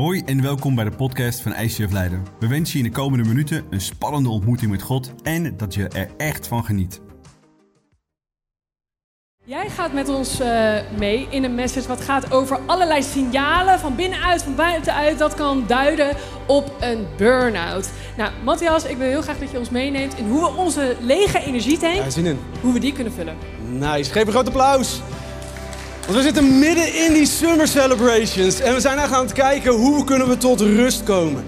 Hoi en welkom bij de podcast van ICF Leiden. We wensen je in de komende minuten een spannende ontmoeting met God en dat je er echt van geniet. Jij gaat met ons uh, mee in een message wat gaat over allerlei signalen van binnenuit, van buitenuit. Dat kan duiden op een burn-out. Nou, Matthias, ik wil heel graag dat je ons meeneemt in hoe we onze lege energietank, Ja, zin in. hoe we die kunnen vullen. Nice. Geef een groot applaus. We zitten midden in die summer celebrations. En we zijn echt aan het kijken hoe kunnen we tot rust komen.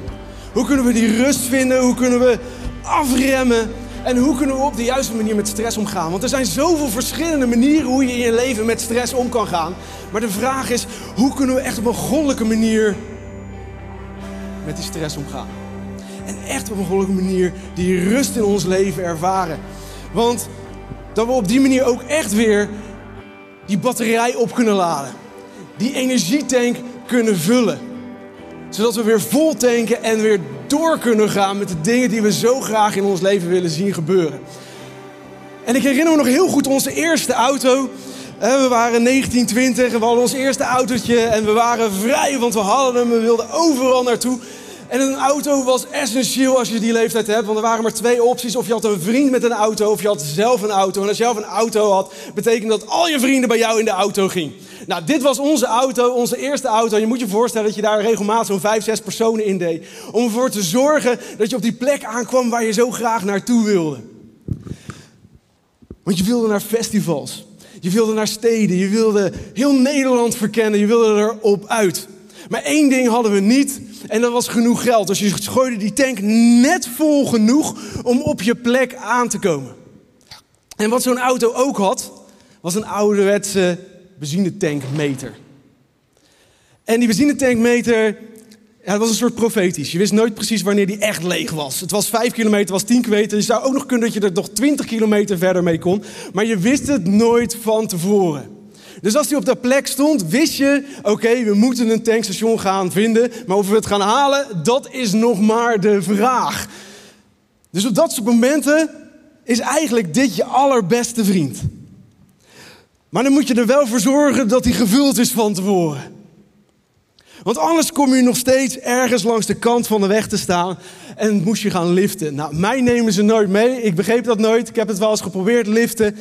Hoe kunnen we die rust vinden? Hoe kunnen we afremmen? En hoe kunnen we op de juiste manier met stress omgaan? Want er zijn zoveel verschillende manieren hoe je in je leven met stress om kan gaan. Maar de vraag is, hoe kunnen we echt op een goddelijke manier met die stress omgaan? En echt op een goddelijke manier die rust in ons leven ervaren. Want dat we op die manier ook echt weer die batterij op kunnen laden. Die energietank kunnen vullen. Zodat we weer vol tanken en weer door kunnen gaan met de dingen die we zo graag in ons leven willen zien gebeuren. En ik herinner me nog heel goed onze eerste auto. We waren 1920 en we hadden ons eerste autootje en we waren vrij, want we hadden hem, we wilden overal naartoe. En een auto was essentieel als je die leeftijd hebt, want er waren maar twee opties. Of je had een vriend met een auto, of je had zelf een auto. En als je zelf een auto had, betekende dat al je vrienden bij jou in de auto gingen. Nou, dit was onze auto, onze eerste auto. Je moet je voorstellen dat je daar regelmatig zo'n vijf, zes personen in deed. Om ervoor te zorgen dat je op die plek aankwam waar je zo graag naartoe wilde. Want je wilde naar festivals. Je wilde naar steden. Je wilde heel Nederland verkennen. Je wilde erop uit. Maar één ding hadden we niet. En dat was genoeg geld. Dus je gooide die tank net vol genoeg om op je plek aan te komen. En wat zo'n auto ook had, was een ouderwetse benzinetankmeter. En die benzinetankmeter, ja, dat was een soort profetisch. Je wist nooit precies wanneer die echt leeg was. Het was 5 kilometer, was 10 kilometer. Je zou ook nog kunnen dat je er nog 20 kilometer verder mee kon. Maar je wist het nooit van tevoren. Dus als hij op dat plek stond, wist je, oké, we moeten een tankstation gaan vinden. Maar of we het gaan halen, dat is nog maar de vraag. Dus op dat soort momenten is eigenlijk dit je allerbeste vriend. Maar dan moet je er wel voor zorgen dat hij gevuld is van tevoren. Want anders kom je nog steeds ergens langs de kant van de weg te staan en moest je gaan liften. Nou, mij nemen ze nooit mee. Ik begreep dat nooit. Ik heb het wel eens geprobeerd liften.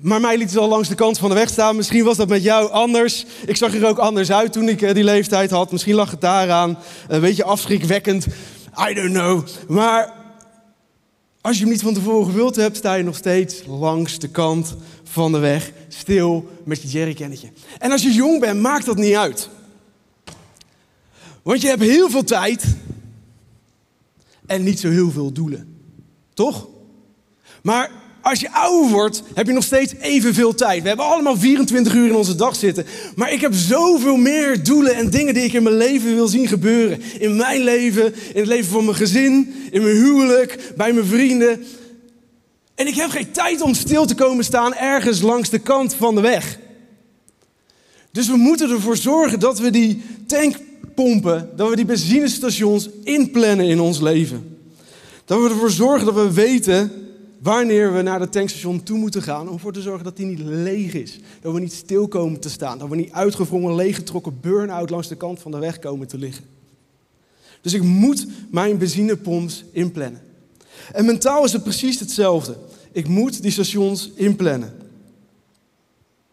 Maar mij liet het al langs de kant van de weg staan. Misschien was dat met jou anders. Ik zag er ook anders uit toen ik die leeftijd had. Misschien lag het daaraan. Een beetje afschrikwekkend. I don't know. Maar als je hem niet van tevoren gewild hebt, sta je nog steeds langs de kant van de weg. Stil met je jerrycannetje. En als je jong bent, maakt dat niet uit. Want je hebt heel veel tijd. En niet zo heel veel doelen. Toch? Maar als je ouder wordt, heb je nog steeds evenveel tijd. We hebben allemaal 24 uur in onze dag zitten. Maar ik heb zoveel meer doelen en dingen die ik in mijn leven wil zien gebeuren. In mijn leven, in het leven van mijn gezin, in mijn huwelijk, bij mijn vrienden. En ik heb geen tijd om stil te komen staan ergens langs de kant van de weg. Dus we moeten ervoor zorgen dat we die tankpompen, dat we die benzinestations inplannen in ons leven. Dat we ervoor zorgen dat we weten wanneer we naar het tankstation toe moeten gaan om ervoor te zorgen dat die niet leeg is. Dat we niet stil komen te staan. Dat we niet uitgevrongen, leeggetrokken burn-out langs de kant van de weg komen te liggen. Dus ik moet mijn benzinepomps inplannen. En mentaal is het precies hetzelfde. Ik moet die stations inplannen.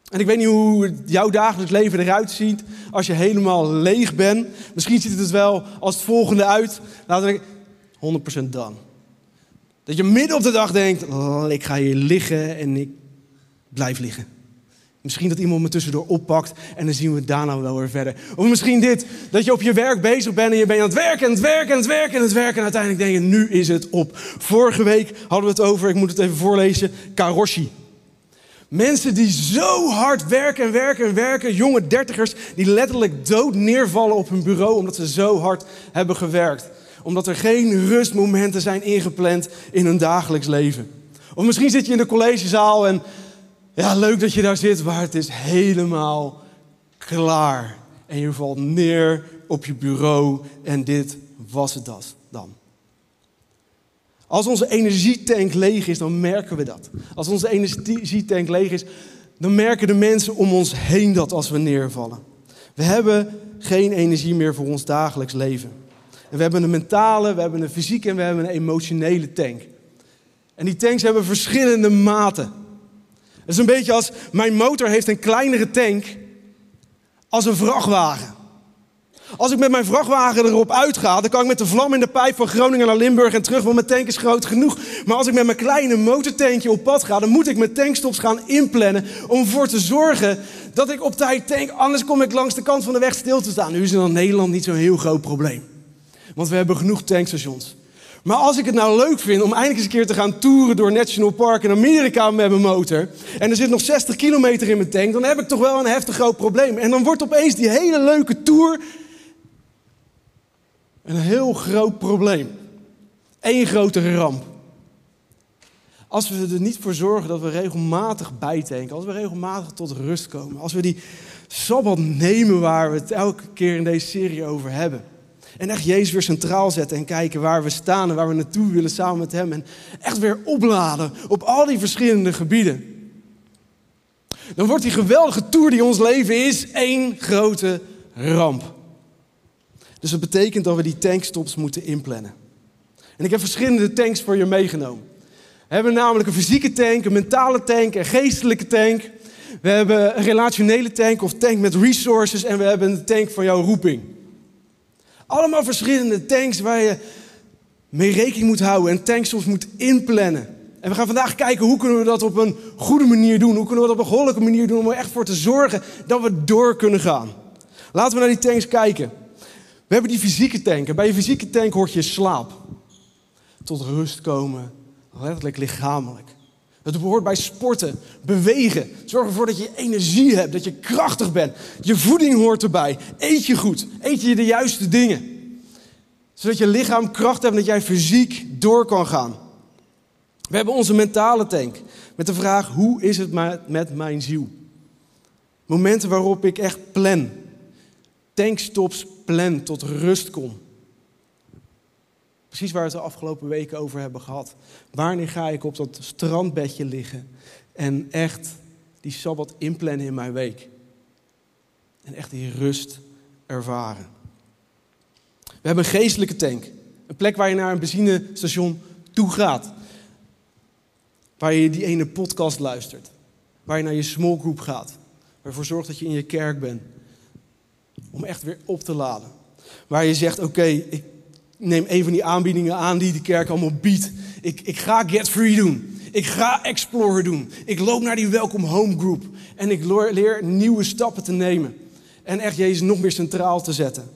En ik weet niet hoe jouw dagelijks leven eruit ziet als je helemaal leeg bent. Misschien ziet het wel als het volgende uit. Laten we 100% dan. Dat je midden op de dag denkt, oh, ik ga hier liggen en ik blijf liggen. Misschien dat iemand me tussendoor oppakt en dan zien we daarna wel weer verder. Of misschien dit, dat je op je werk bezig bent en je bent aan het werken, aan het werken, aan het werken, aan het werken. En uiteindelijk denk je, nu is het op. Vorige week hadden we het over, ik moet het even voorlezen, karoshi. Mensen die zo hard werken en werken en werken, jonge dertigers, die letterlijk dood neervallen op hun bureau omdat ze zo hard hebben gewerkt omdat er geen rustmomenten zijn ingepland in hun dagelijks leven. Of misschien zit je in de collegezaal en ja, leuk dat je daar zit, maar het is helemaal klaar. En je valt neer op je bureau en dit was het dan. Als onze energietank leeg is, dan merken we dat. Als onze energietank leeg is, dan merken de mensen om ons heen dat als we neervallen. We hebben geen energie meer voor ons dagelijks leven. We hebben een mentale, we hebben een fysieke en we hebben een emotionele tank. En die tanks hebben verschillende maten. Het is een beetje als mijn motor heeft een kleinere tank als een vrachtwagen. Als ik met mijn vrachtwagen erop uitga, dan kan ik met de vlam in de pijp van Groningen naar Limburg en terug, want mijn tank is groot genoeg. Maar als ik met mijn kleine motortankje op pad ga, dan moet ik mijn tankstops gaan inplannen om ervoor te zorgen dat ik op tijd tank. Anders kom ik langs de kant van de weg stil te staan. Nu is in Nederland niet zo'n heel groot probleem. Want we hebben genoeg tankstations. Maar als ik het nou leuk vind om eindelijk eens een keer te gaan toeren door National Park in Amerika met mijn motor. En er zit nog 60 kilometer in mijn tank, dan heb ik toch wel een heftig groot probleem. En dan wordt opeens die hele leuke tour een heel groot probleem. Eén grote ramp. Als we er niet voor zorgen dat we regelmatig bijtanken, als we regelmatig tot rust komen, als we die sabbat nemen waar we het elke keer in deze serie over hebben. En echt Jezus weer centraal zetten en kijken waar we staan en waar we naartoe willen samen met Hem. En echt weer opladen op al die verschillende gebieden. Dan wordt die geweldige tour die ons leven is één grote ramp. Dus dat betekent dat we die tankstops moeten inplannen. En ik heb verschillende tanks voor je meegenomen. We hebben namelijk een fysieke tank, een mentale tank, een geestelijke tank. We hebben een relationele tank of tank met resources en we hebben een tank van jouw roeping. Allemaal verschillende tanks waar je mee rekening moet houden en tankstops moet inplannen. En we gaan vandaag kijken hoe kunnen we dat op een goede manier doen. Hoe kunnen we dat op een goddelijke manier doen om er echt voor te zorgen dat we door kunnen gaan. Laten we naar die tanks kijken. We hebben die fysieke tank. En bij je fysieke tank hoort je slaap. Tot rust komen, letterlijk lichamelijk. Het hoort bij sporten, bewegen. Zorg ervoor dat je energie hebt, dat je krachtig bent. Je voeding hoort erbij. Eet je goed. Eet je de juiste dingen. Zodat je lichaam kracht hebt en dat jij fysiek door kan gaan. We hebben onze mentale tank. Met de vraag, hoe is het met mijn ziel? Momenten waarop ik echt plan. Tankstops plan, tot rust kom. Precies waar we het de afgelopen weken over hebben gehad. Wanneer ga ik op dat strandbedje liggen en echt die sabbat inplannen in mijn week? En echt die rust ervaren. We hebben een geestelijke tank. Een plek waar je naar een benzinestation toe gaat. Waar je die ene podcast luistert. Waar je naar je small group gaat. Waarvoor zorgt dat je in je kerk bent. Om echt weer op te laden. Waar je zegt, oké, ik neem een van die aanbiedingen aan die de kerk allemaal biedt. Ik, ik ga Get Free doen. Ik ga Explorer doen. Ik loop naar die Welcome Home Group. En ik leer nieuwe stappen te nemen. En echt Jezus nog meer centraal te zetten.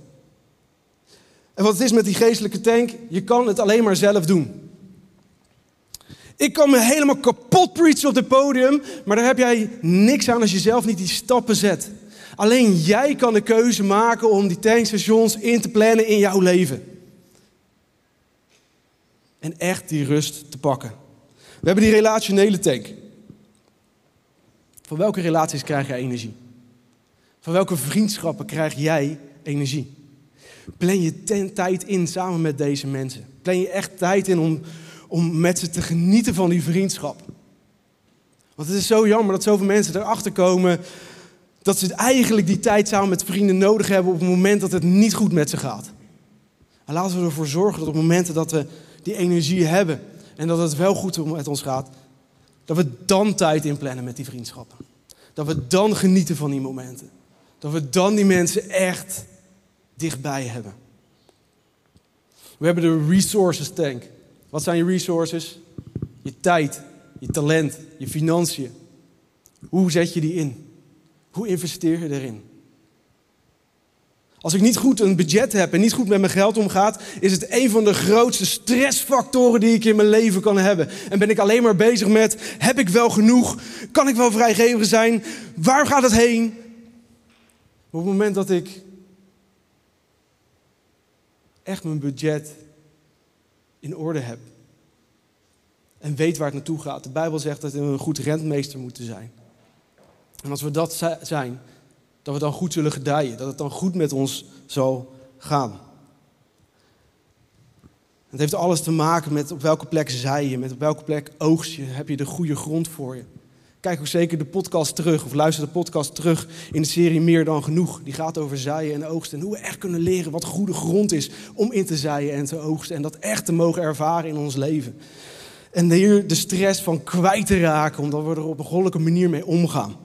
En wat het is met die geestelijke tank, je kan het alleen maar zelf doen. Ik kan me helemaal kapot preachen op het podium, maar daar heb jij niks aan als je zelf niet die stappen zet. Alleen jij kan de keuze maken om die tankstations in te plannen in jouw leven. En echt die rust te pakken. We hebben die relationele tank. Van welke relaties krijg jij energie? Van welke vriendschappen krijg jij energie? Plan je tijd in samen met deze mensen. Plan je echt tijd in om, om met ze te genieten van die vriendschap. Want het is zo jammer dat zoveel mensen erachter komen dat ze eigenlijk die tijd samen met vrienden nodig hebben op het moment dat het niet goed met ze gaat. En laten we ervoor zorgen dat op momenten dat we die energie hebben en dat het wel goed met ons gaat, dat we dan tijd inplannen met die vriendschappen. Dat we dan genieten van die momenten. Dat we dan die mensen echt dichtbij hebben. We hebben de resources tank. Wat zijn je resources? Je tijd, je talent, je financiën. Hoe zet je die in? Hoe investeer je erin? Als ik niet goed een budget heb en niet goed met mijn geld omgaat, is het een van de grootste stressfactoren die ik in mijn leven kan hebben. En ben ik alleen maar bezig met, heb ik wel genoeg? Kan ik wel vrijgevig zijn? Waar gaat het heen? op het moment dat ik echt mijn budget in orde heb en weet waar het naartoe gaat. De Bijbel zegt dat we een goed rentmeester moeten zijn. En als we dat zijn, dat we dan goed zullen gedijen. Dat het dan goed met ons zal gaan. Het heeft alles te maken met op welke plek zij je, met op welke plek oogst je, heb je de goede grond voor je. Kijk ook zeker de podcast terug of luister de podcast terug in de serie Meer dan Genoeg. Die gaat over zaaien en oogsten en hoe we echt kunnen leren wat goede grond is om in te zaaien en te oogsten. En dat echt te mogen ervaren in ons leven. En hier de stress van kwijt te raken, omdat we er op een goddelijke manier mee omgaan.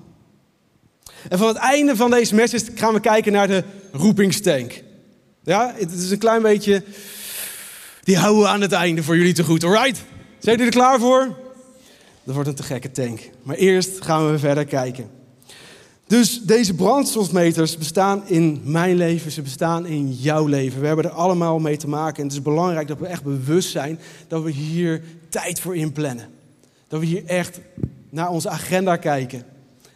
En van het einde van deze message gaan we kijken naar de roepingstank. Ja, het is een klein beetje. Die houden we aan het einde voor jullie te goed, alright? Zijn jullie er klaar voor? Dat wordt een te gekke tank. Maar eerst gaan we verder kijken. Dus deze brandstofmeters bestaan in mijn leven, ze bestaan in jouw leven. We hebben er allemaal mee te maken. En het is belangrijk dat we echt bewust zijn dat we hier tijd voor inplannen. Dat we hier echt naar onze agenda kijken.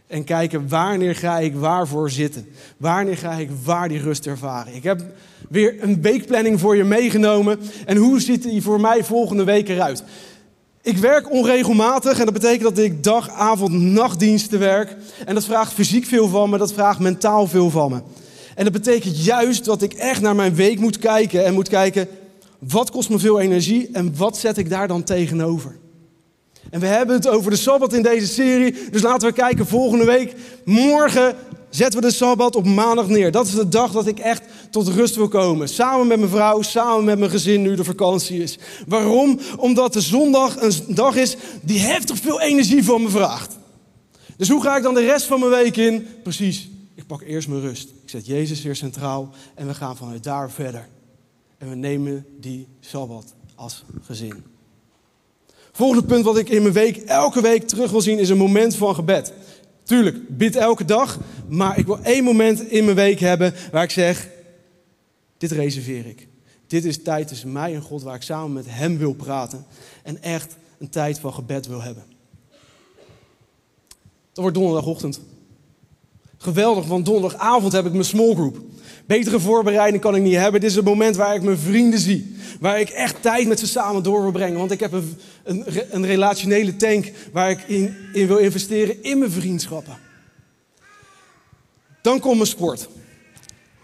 En kijken wanneer ga ik waarvoor zitten. Wanneer ga ik waar die rust ervaren. Ik heb weer een weekplanning voor je meegenomen. En hoe ziet die voor mij volgende week eruit? Ik werk onregelmatig en dat betekent dat ik dag, avond, nachtdiensten werk. En dat vraagt fysiek veel van me, dat vraagt mentaal veel van me. En dat betekent juist dat ik echt naar mijn week moet kijken en moet kijken, wat kost me veel energie en wat zet ik daar dan tegenover? En we hebben het over de Sabbat in deze serie, dus laten we kijken volgende week. Morgen zetten we de Sabbat op maandag neer. Dat is de dag dat ik echt tot rust wil komen. Samen met mijn vrouw, samen met mijn gezin nu de vakantie is. Waarom? Omdat de zondag een dag is die heftig veel energie van me vraagt. Dus hoe ga ik dan de rest van mijn week in? Precies, ik pak eerst mijn rust. Ik zet Jezus weer centraal en we gaan vanuit daar verder. En we nemen die Sabbat als gezin. Volgende punt wat ik in mijn week elke week terug wil zien is een moment van gebed. Tuurlijk, bid elke dag, maar ik wil één moment in mijn week hebben waar ik zeg, dit reserveer ik. Dit is tijd tussen mij en God waar ik samen met Hem wil praten en echt een tijd van gebed wil hebben. Dat wordt donderdagochtend. Geweldig, want donderdagavond heb ik mijn small group. Betere voorbereiding kan ik niet hebben. Dit is het moment waar ik mijn vrienden zie. Waar ik echt tijd met ze samen door wil brengen. Want ik heb een, een, een relationele tank waar ik in, wil investeren in mijn vriendschappen. Dan komt mijn sport.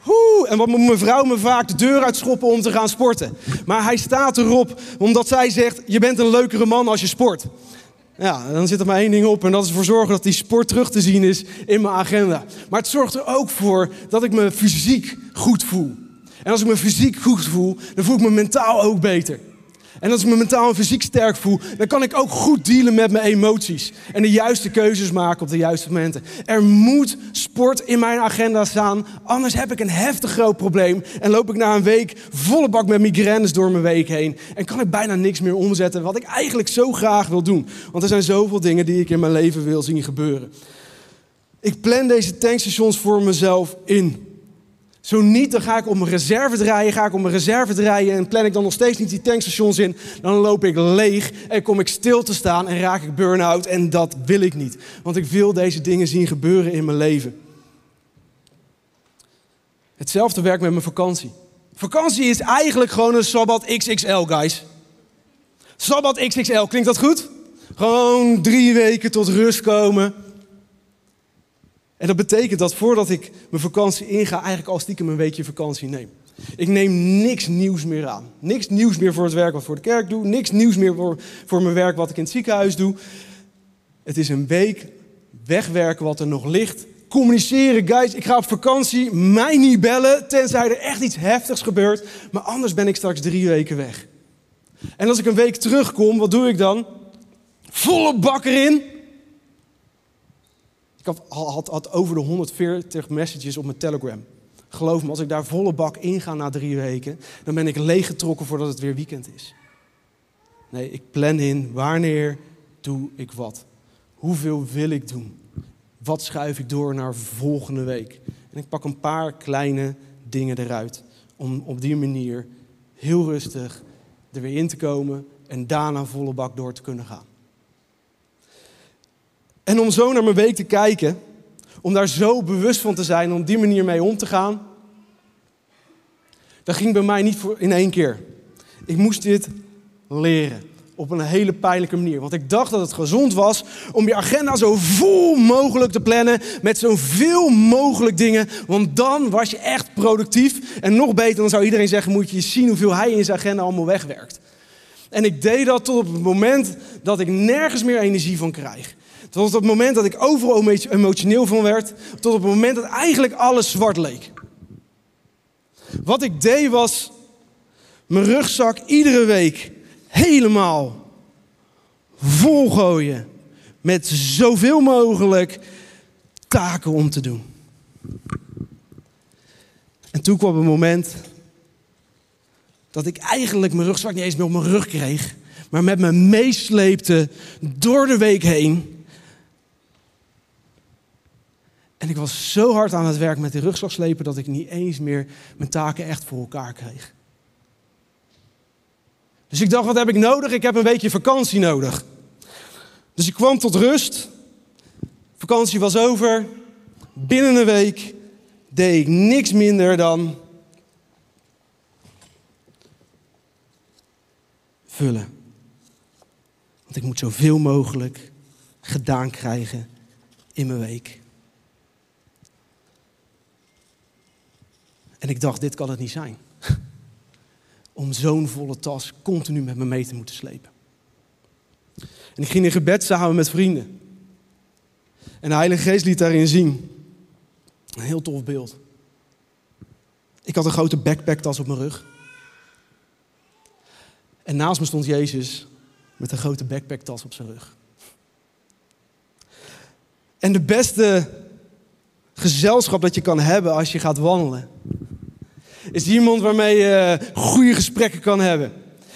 Oeh, en wat moet mijn vrouw me vaak de deur uitschoppen om te gaan sporten. Maar hij staat erop omdat zij zegt: Je bent een leukere man als je sport. Ja, dan zit er maar één ding op en dat is ervoor zorgen dat die sport terug te zien is in mijn agenda. Maar het zorgt er ook voor dat ik me fysiek goed voel. En als ik me fysiek goed voel, dan voel ik me mentaal ook beter. En als ik me mentaal en fysiek sterk voel, dan kan ik ook goed dealen met mijn emoties. En de juiste keuzes maken op de juiste momenten. Er moet sport in mijn agenda staan, anders heb ik een heftig groot probleem. En loop ik na een week volle bak met migraines door mijn week heen. En kan ik bijna niks meer omzetten wat ik eigenlijk zo graag wil doen. Want er zijn zoveel dingen die ik in mijn leven wil zien gebeuren. Ik plan deze tankstations voor mezelf in. Zo niet, dan ga ik om mijn reserve draaien, ga ik om mijn reserve draaien en plan ik dan nog steeds niet die tankstations in. Dan loop ik leeg en kom ik stil te staan en raak ik burn-out en dat wil ik niet. Want ik wil deze dingen zien gebeuren in mijn leven. Hetzelfde werkt met mijn vakantie. Vakantie is eigenlijk gewoon een Sabbat XXL, guys. Sabbat XXL, klinkt dat goed? Gewoon drie weken tot rust komen. En dat betekent dat voordat ik mijn vakantie inga, eigenlijk al stiekem een weekje vakantie neem. Ik neem niks nieuws meer aan. Niks nieuws meer voor het werk wat ik voor de kerk doe. Niks nieuws meer voor, voor mijn werk wat ik in het ziekenhuis doe. Het is een week wegwerken wat er nog ligt. Communiceren, guys. Ik ga op vakantie. Mij niet bellen, tenzij er echt iets heftigs gebeurt. Maar anders ben ik straks drie weken weg. En als ik een week terugkom, wat doe ik dan? Volle bak erin. Ik had, had, had over de 140 messages op mijn Telegram. Geloof me, als ik daar volle bak inga na drie weken, dan ben ik leeggetrokken voordat het weer weekend is. Nee, ik plan in wanneer doe ik wat. Hoeveel wil ik doen? Wat schuif ik door naar volgende week? En ik pak een paar kleine dingen eruit. Om op die manier heel rustig er weer in te komen en daarna volle bak door te kunnen gaan. En om zo naar mijn week te kijken, om daar zo bewust van te zijn, om die manier mee om te gaan, dat ging bij mij niet voor in één keer. Ik moest dit leren op een hele pijnlijke manier. Want ik dacht dat het gezond was om je agenda zo vol mogelijk te plannen met zoveel mogelijk dingen. Want dan was je echt productief. En nog beter, dan zou iedereen zeggen, moet je zien hoeveel hij in zijn agenda allemaal wegwerkt. En ik deed dat tot op het moment dat ik nergens meer energie van krijg. Tot op het moment dat ik overal emotioneel van werd. Tot op het moment dat eigenlijk alles zwart leek. Wat ik deed was mijn rugzak iedere week helemaal volgooien. Met zoveel mogelijk taken om te doen. En toen kwam een moment dat ik eigenlijk mijn rugzak niet eens meer op mijn rug kreeg, maar met me meesleepte door de week heen. En ik was zo hard aan het werk met die rugzak slepen dat ik niet eens meer mijn taken echt voor elkaar kreeg. Dus ik dacht, wat heb ik nodig? Ik heb een weekje vakantie nodig. Dus ik kwam tot rust. Vakantie was over. Binnen een week deed ik niks minder dan vullen. Want ik moet zoveel mogelijk gedaan krijgen in mijn week. En ik dacht, dit kan het niet zijn. Om zo'n volle tas continu met me mee te moeten slepen. En ik ging in gebed samen met vrienden. En de Heilige Geest liet daarin zien. Een heel tof beeld. Ik had een grote backpacktas op mijn rug. En naast me stond Jezus met een grote backpacktas op zijn rug. En de beste gezelschap dat je kan hebben als je gaat wandelen, is iemand waarmee je goede gesprekken kan hebben.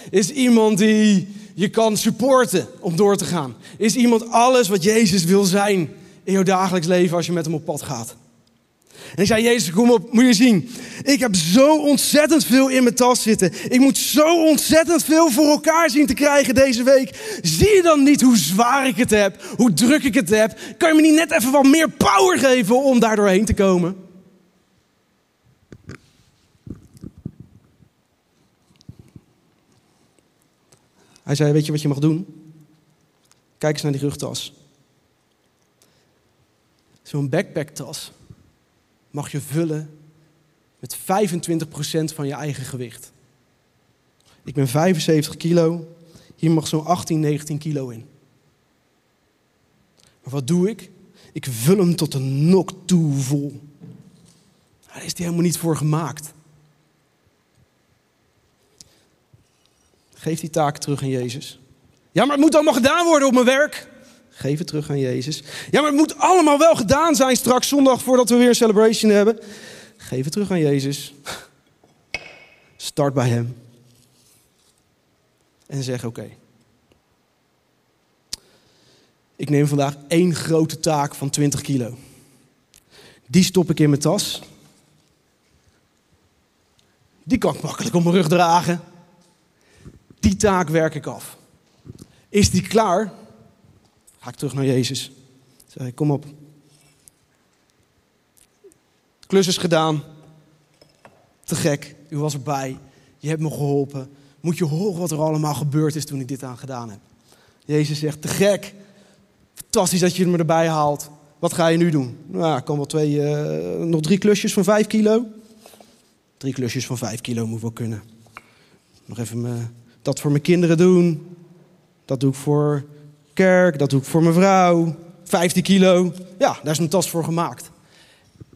Is iemand die je kan supporten om door te gaan. Is iemand alles wat Jezus wil zijn in jouw dagelijks leven als je met hem op pad gaat. En ik zei, Jezus, kom op, moet je zien. Ik heb zo ontzettend veel in mijn tas zitten. Ik moet zo ontzettend veel voor elkaar zien te krijgen deze week. Zie je dan niet hoe zwaar ik het heb? Hoe druk ik het heb? Kan je me niet net even wat meer power geven om daar doorheen te komen? Hij zei, weet je wat je mag doen? Kijk eens naar die rugtas. Zo'n backpacktas mag je vullen met 25% van je eigen gewicht. Ik ben 75 kilo, hier mag zo'n 18, 19 kilo in. Maar wat doe ik? Ik vul hem tot een nok toe vol. Daar is hij helemaal niet voor gemaakt. Geef die taak terug aan Jezus. Ja, maar het moet allemaal gedaan worden op mijn werk. Geef het terug aan Jezus. Ja, maar het moet allemaal wel gedaan zijn straks zondag voordat we weer een celebration hebben. Geef het terug aan Jezus. Start bij Hem. En zeg oké. Ik neem vandaag één grote taak van 20 kilo. Die stop ik in mijn tas. Die kan ik makkelijk op mijn rug dragen. Taak werk ik af. Is die klaar? Ga ik terug naar Jezus. Zeg kom op. Klus is gedaan. Te gek. U was erbij. Je hebt me geholpen. Moet je horen wat er allemaal gebeurd is toen ik dit aan gedaan heb. Jezus zegt, te gek. Fantastisch dat je me erbij haalt. Wat ga je nu doen? Nou, ik kan wel twee, uh, nog drie klusjes van vijf kilo. Drie klusjes van vijf kilo moet wel kunnen. Nog even me, dat voor mijn kinderen doen. Dat doe ik voor kerk, dat doe ik voor mijn vrouw. 15 kilo. Ja, daar is mijn tas voor gemaakt.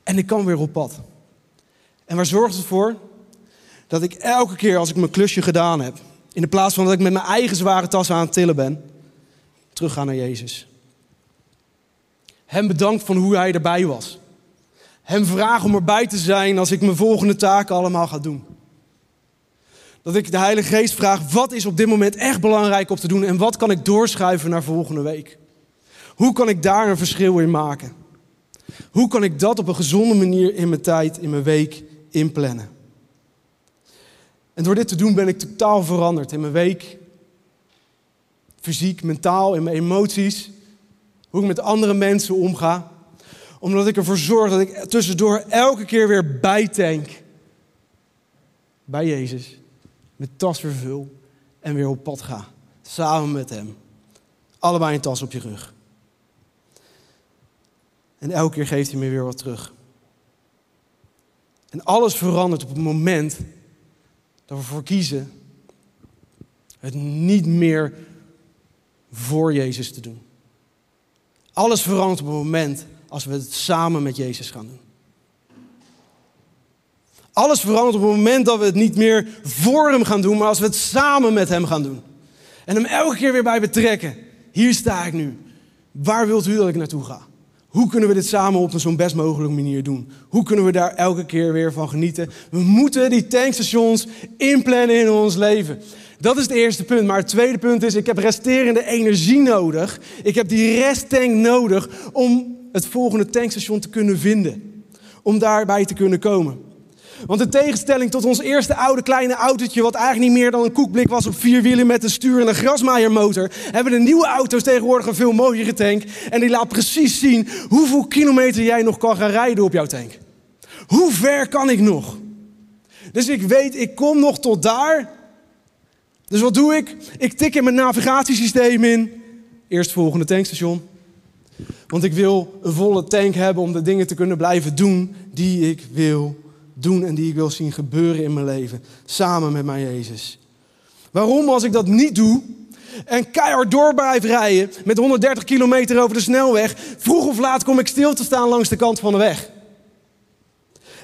En ik kan weer op pad. En waar zorgt het voor? Dat ik elke keer als ik mijn klusje gedaan heb, in de plaats van dat ik met mijn eigen zware tas aan het tillen ben, terug ga naar Jezus. Hem bedankt van hoe hij erbij was. Hem vraag om erbij te zijn als ik mijn volgende taken allemaal ga doen. Dat ik de Heilige Geest vraag, wat is op dit moment echt belangrijk om te doen en wat kan ik doorschuiven naar volgende week? Hoe kan ik daar een verschil in maken? Hoe kan ik dat op een gezonde manier in mijn tijd, in mijn week inplannen? En door dit te doen ben ik totaal veranderd in mijn week. Fysiek, mentaal, in mijn emoties. Hoe ik met andere mensen omga. Omdat ik ervoor zorg dat ik tussendoor elke keer weer bijtank. Bij Jezus mijn tas vervul en weer op pad ga. Samen met hem. Allebei een tas op je rug. En elke keer geeft hij me weer wat terug. En alles verandert op het moment dat we voor kiezen het niet meer voor Jezus te doen. Alles verandert op het moment als we het samen met Jezus gaan doen. Alles verandert op het moment dat we het niet meer voor Hem gaan doen, maar als we het samen met Hem gaan doen. En Hem elke keer weer bij betrekken. Hier sta ik nu. Waar wilt u dat ik naartoe ga? Hoe kunnen we dit samen op een zo'n best mogelijke manier doen? Hoe kunnen we daar elke keer weer van genieten? We moeten die tankstations inplannen in ons leven. Dat is het eerste punt. Maar het tweede punt is, ik heb resterende energie nodig. Ik heb die resttank nodig om het volgende tankstation te kunnen vinden. Om daarbij te kunnen komen. Want in tegenstelling tot ons eerste oude kleine autootje, wat eigenlijk niet meer dan een koekblik was op vier wielen met een stuur en een grasmaaiermotor, hebben de nieuwe auto's tegenwoordig een veel mooiere tank. En die laat precies zien hoeveel kilometer jij nog kan gaan rijden op jouw tank. Hoe ver kan ik nog? Dus ik weet, ik kom nog tot daar. Dus wat doe ik? Ik tik in mijn navigatiesysteem in. Eerst volgende tankstation. Want ik wil een volle tank hebben om de dingen te kunnen blijven doen die ik wil doen en die ik wil zien gebeuren in mijn leven. Samen met mijn Jezus. Waarom als ik dat niet doe en keihard door blijf rijden met 130 kilometer over de snelweg, vroeg of laat kom ik stil te staan langs de kant van de weg.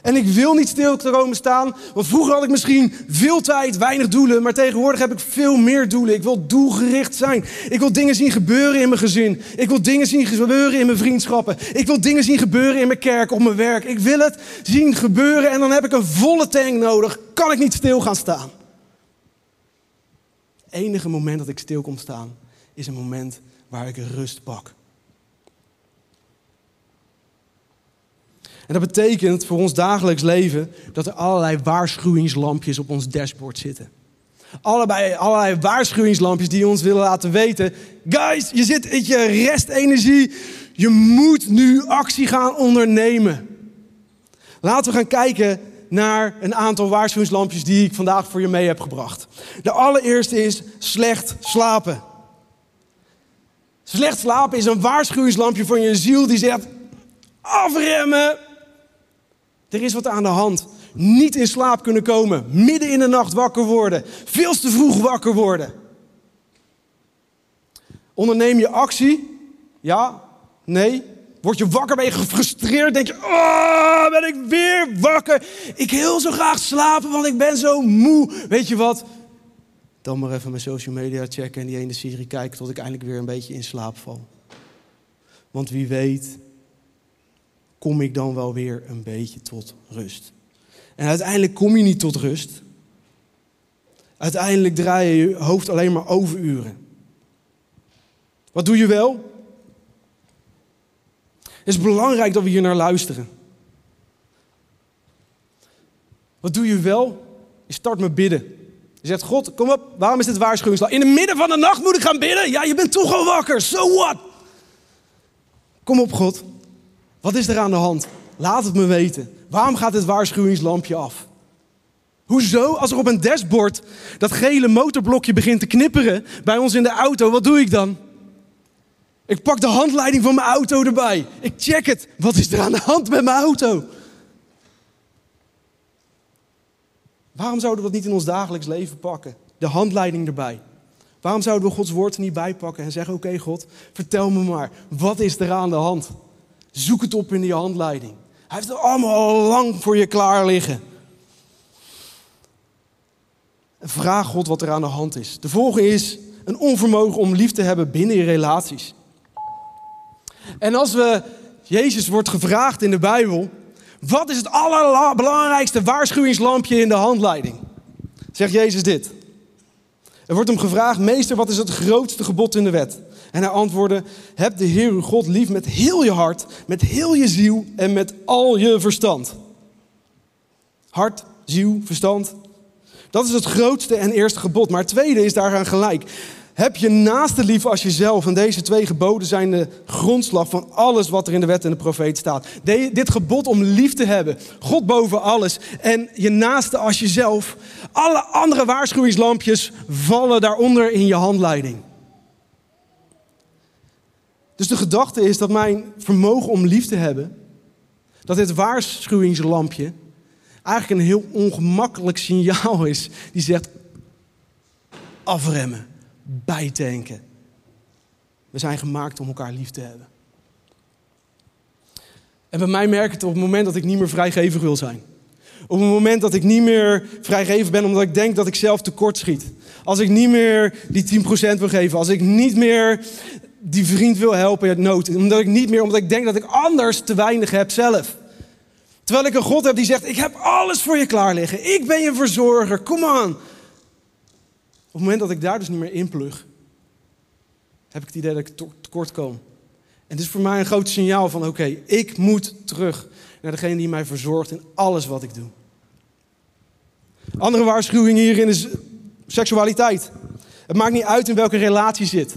En ik wil niet stil komen staan, want vroeger had ik misschien veel tijd, weinig doelen, maar tegenwoordig heb ik veel meer doelen. Ik wil doelgericht zijn. Ik wil dingen zien gebeuren in mijn gezin. Ik wil dingen zien gebeuren in mijn vriendschappen. Ik wil dingen zien gebeuren in mijn kerk, op mijn werk. Ik wil het zien gebeuren en dan heb ik een volle tank nodig. Kan ik niet stil gaan staan. Het enige moment dat ik stil kom staan is een moment waar ik rust pak. En dat betekent voor ons dagelijks leven dat er allerlei waarschuwingslampjes op ons dashboard zitten. Allebei, allerlei waarschuwingslampjes die ons willen laten weten: guys, je zit in je restenergie. Je moet nu actie gaan ondernemen. Laten we gaan kijken naar een aantal waarschuwingslampjes die ik vandaag voor je mee heb gebracht. De allereerste is slecht slapen. Slecht slapen is een waarschuwingslampje van je ziel die zegt: afremmen, er is wat aan de hand. Niet in slaap kunnen komen. Midden in de nacht wakker worden. Veel te vroeg wakker worden. Onderneem je actie? Ja? Nee? Word je wakker, ben je gefrustreerd, denk je, oh, ben ik weer wakker. Ik wil zo graag slapen, want ik ben zo moe. Weet je wat? Dan maar even mijn social media checken en die ene serie kijken tot ik eindelijk weer een beetje in slaap val. Want wie weet kom ik dan wel weer een beetje tot rust. En uiteindelijk kom je niet tot rust. Uiteindelijk draai je je hoofd alleen maar overuren. Wat doe je wel? Het is belangrijk dat we hier naar luisteren. Wat doe je wel? Je start met bidden. Je zegt, God, kom op, waarom is dit waarschuwingsslag? In het midden van de nacht moet ik gaan bidden? Ja, je bent toch al wakker, so what? Kom op, God. Wat is er aan de hand? Laat het me weten. Waarom gaat het waarschuwingslampje af? Hoezo? Als er op een dashboard dat gele motorblokje begint te knipperen bij ons in de auto, wat doe ik dan? Ik pak de handleiding van mijn auto erbij. Ik check het. Wat is er aan de hand met mijn auto? Waarom zouden we dat niet in ons dagelijks leven pakken? De handleiding erbij. Waarom zouden we Gods woord niet bij pakken en zeggen: Oké, God, vertel me maar, wat is er aan de hand? Zoek het op in die handleiding. Hij heeft het allemaal al lang voor je klaar liggen. vraag God wat er aan de hand is. De volgende is een onvermogen om lief te hebben binnen je relaties. En als we, Jezus wordt gevraagd in de Bijbel, wat is het allerbelangrijkste waarschuwingslampje in de handleiding? Zegt Jezus dit. Er wordt hem gevraagd, meester, wat is het grootste gebod in de wet? En hij antwoordde: Heb de Heer uw God lief met heel je hart, met heel je ziel en met al je verstand. Hart, ziel, verstand. Dat is het grootste en eerste gebod. Maar het tweede is daaraan gelijk. Heb je naaste lief als jezelf. En deze twee geboden zijn de grondslag van alles wat er in de wet en de profeet staat. dit gebod om lief te hebben. God boven alles. En je naaste als jezelf. Alle andere waarschuwingslampjes vallen daaronder in je handleiding. Dus de gedachte is dat mijn vermogen om lief te hebben, dat dit waarschuwingslampje eigenlijk een heel ongemakkelijk signaal is. Die zegt afremmen, bijtanken. We zijn gemaakt om elkaar lief te hebben. En bij mij merk ik het op het moment dat ik niet meer vrijgevig wil zijn. Op het moment dat ik niet meer vrijgevig ben omdat ik denk dat ik zelf tekort schiet. Als ik niet meer die 10% wil geven. Als ik niet meer die vriend wil helpen in nood. Omdat ik niet meer, omdat ik denk dat ik anders te weinig heb zelf. Terwijl ik een God heb die zegt, ik heb alles voor je klaar liggen. Ik ben je verzorger, kom aan. Op het moment dat ik daar dus niet meer in plug, heb ik het idee dat ik tekort kom. En het is voor mij een groot signaal van, oké, ik moet terug naar degene die mij verzorgt in alles wat ik doe. Andere waarschuwing hierin is seksualiteit. Het maakt niet uit in welke relatie zit.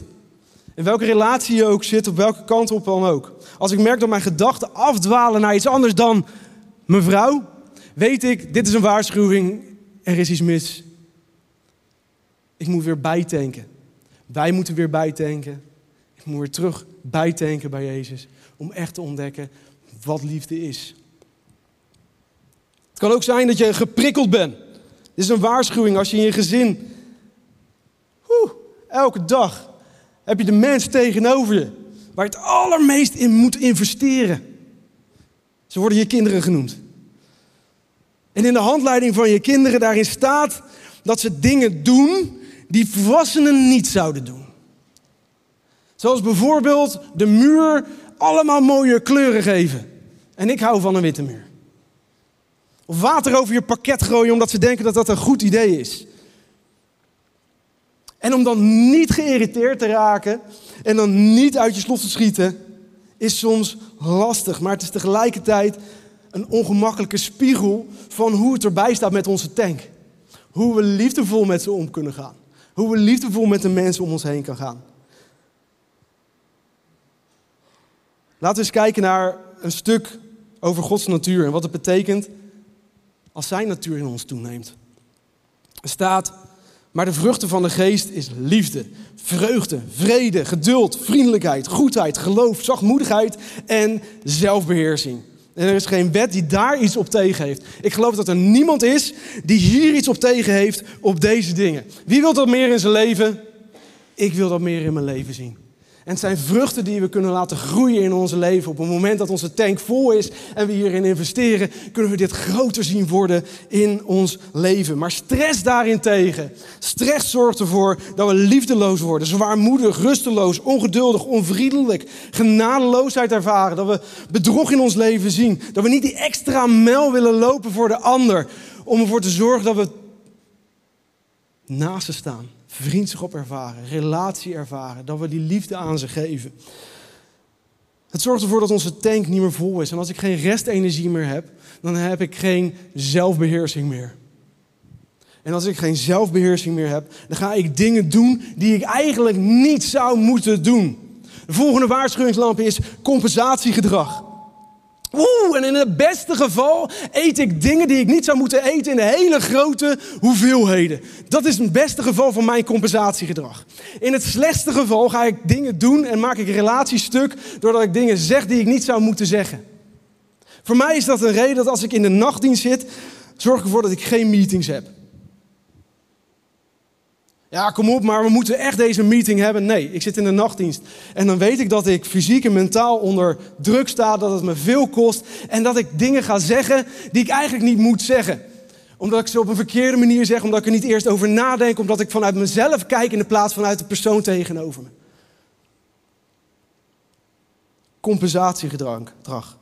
In welke relatie je ook zit, op welke kant op dan ook. Als ik merk dat mijn gedachten afdwalen naar iets anders dan mevrouw, weet ik, dit is een waarschuwing, er is iets mis. Ik moet weer bijtanken. Wij moeten weer bijtanken. Ik moet weer terug bijtanken bij Jezus. Om echt te ontdekken wat liefde is. Het kan ook zijn dat je geprikkeld bent. Dit is een waarschuwing als je in je gezin. elke dag heb je de mens tegenover je. Waar je het allermeest in moet investeren. Ze worden je kinderen genoemd. En in de handleiding van je kinderen daarin staat dat ze dingen doen die volwassenen niet zouden doen. Zoals bijvoorbeeld de muur allemaal mooie kleuren geven. En ik hou van een witte muur. Of water over je parket gooien omdat ze denken dat dat een goed idee is. En om dan niet geïrriteerd te raken en dan niet uit je slot te schieten, is soms lastig. Maar het is tegelijkertijd een ongemakkelijke spiegel van hoe het erbij staat met onze tank. Hoe we liefdevol met ze om kunnen gaan. Hoe we liefdevol met de mensen om ons heen kan gaan. Laten we eens kijken naar een stuk over Gods natuur en wat het betekent als Zijn natuur in ons toeneemt. Er staat, maar de vruchten van de geest is liefde, vreugde, vrede, geduld, vriendelijkheid, goedheid, geloof, zachtmoedigheid en zelfbeheersing. En er is geen wet die daar iets op tegen heeft. Ik geloof dat er niemand is die hier iets op tegen heeft op deze dingen. Wie wil dat meer in zijn leven? Ik wil dat meer in mijn leven zien. En het zijn vruchten die we kunnen laten groeien in ons leven. Op het moment dat onze tank vol is en we hierin investeren, kunnen we dit groter zien worden in ons leven. Maar stress daarentegen. Stress zorgt ervoor dat we liefdeloos worden, zwaarmoedig, rusteloos, ongeduldig, onvriendelijk, genadeloosheid ervaren. Dat we bedrog in ons leven zien. Dat we niet die extra mijl willen lopen voor de ander. Om ervoor te zorgen dat we naast ze staan vriendschap ervaren, relatie ervaren, dat we die liefde aan ze geven. Het zorgt ervoor dat onze tank niet meer vol is. En als ik geen restenergie meer heb, dan heb ik geen zelfbeheersing meer. En als ik geen zelfbeheersing meer heb, dan ga ik dingen doen die ik eigenlijk niet zou moeten doen. De volgende waarschuwingslamp is compensatiegedrag. Oeh, en in het beste geval eet ik dingen die ik niet zou moeten eten in hele grote hoeveelheden. Dat is het beste geval van mijn compensatiegedrag. In het slechtste geval ga ik dingen doen en maak ik relaties stuk doordat ik dingen zeg die ik niet zou moeten zeggen. Voor mij is dat een reden dat als ik in de nachtdienst zit, zorg ik ervoor dat ik geen meetings heb. Ja, kom op, maar we moeten echt deze meeting hebben. Nee, ik zit in de nachtdienst. En dan weet ik dat ik fysiek en mentaal onder druk sta, dat het me veel kost. En dat ik dingen ga zeggen die ik eigenlijk niet moet zeggen. Omdat ik ze op een verkeerde manier zeg, omdat ik er niet eerst over nadenk, omdat ik vanuit mezelf kijk in de plaats vanuit de persoon tegenover me. Compensatiegedrag.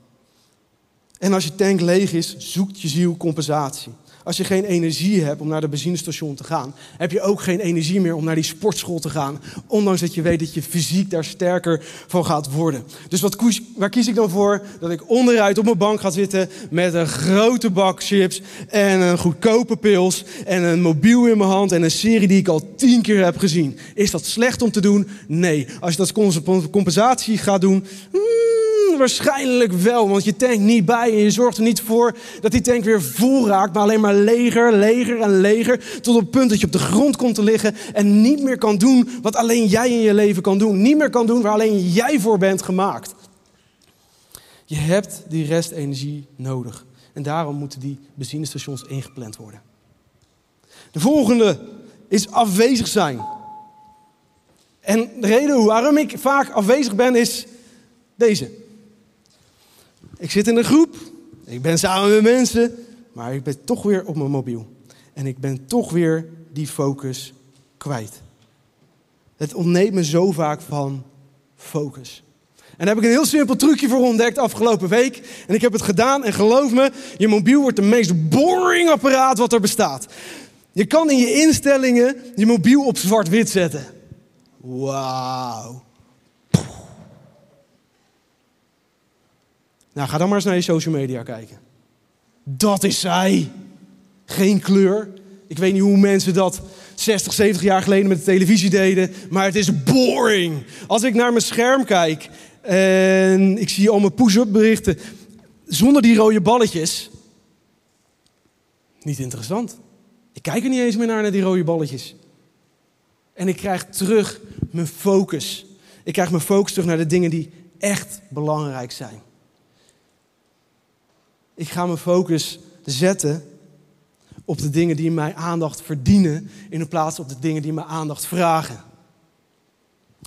En als je tank leeg is, zoekt je ziel compensatie. Als je geen energie hebt om naar de benzinestation te gaan, heb je ook geen energie meer om naar die sportschool te gaan. Ondanks dat je weet dat je fysiek daar sterker van gaat worden. Dus wat waar kies ik dan voor? Dat ik onderuit op mijn bank ga zitten met een grote bak chips en een goedkope pils en een mobiel in mijn hand en een serie die ik al tien keer heb gezien. Is dat slecht om te doen? Nee. Als je dat compensatie gaat doen, waarschijnlijk wel, want je tankt niet bij en je zorgt er niet voor dat die tank weer vol raakt, maar alleen maar leger, leger en leger, tot op het punt dat je op de grond komt te liggen en niet meer kan doen wat alleen jij in je leven kan doen. Niet meer kan doen waar alleen jij voor bent gemaakt. Je hebt die restenergie nodig. En daarom moeten die benzinestations ingepland worden. De volgende is afwezig zijn. En de reden waarom ik vaak afwezig ben is deze. Ik zit in een groep, ik ben samen met mensen, maar ik ben toch weer op mijn mobiel. En ik ben toch weer die focus kwijt. Het ontneemt me zo vaak van focus. En daar heb ik een heel simpel trucje voor ontdekt afgelopen week. En ik heb het gedaan en geloof me, je mobiel wordt de meest boring apparaat wat er bestaat. Je kan in je instellingen je mobiel op zwart-wit zetten. Wauw. Nou, ga dan maar eens naar je social media kijken. Dat is zij. Geen kleur. Ik weet niet hoe mensen dat 60, 70 jaar geleden met de televisie deden, maar het is boring. Als ik naar mijn scherm kijk en ik zie al mijn push-up berichten zonder die rode balletjes, niet interessant. Ik kijk er niet eens meer naar, naar die rode balletjes. En ik krijg terug mijn focus. Ik krijg mijn focus terug naar de dingen die echt belangrijk zijn. Ik ga mijn focus zetten op de dingen die mijn aandacht verdienen, in plaats op de dingen die mijn aandacht vragen.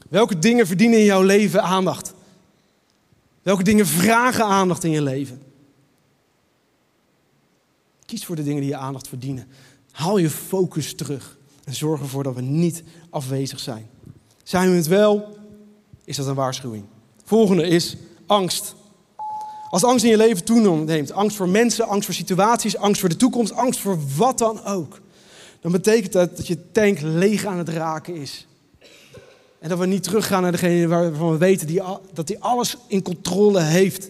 Welke dingen verdienen in jouw leven aandacht? Welke dingen vragen aandacht in je leven? Kies voor de dingen die je aandacht verdienen. Haal je focus terug en zorg ervoor dat we niet afwezig zijn. Zijn we het wel? Is dat een waarschuwing? Volgende is angst. Als angst in je leven toeneemt, angst voor mensen, angst voor situaties, angst voor de toekomst, angst voor wat dan ook, dan betekent dat dat je tank leeg aan het raken is. En dat we niet teruggaan naar degene waarvan we weten die, dat hij alles in controle heeft.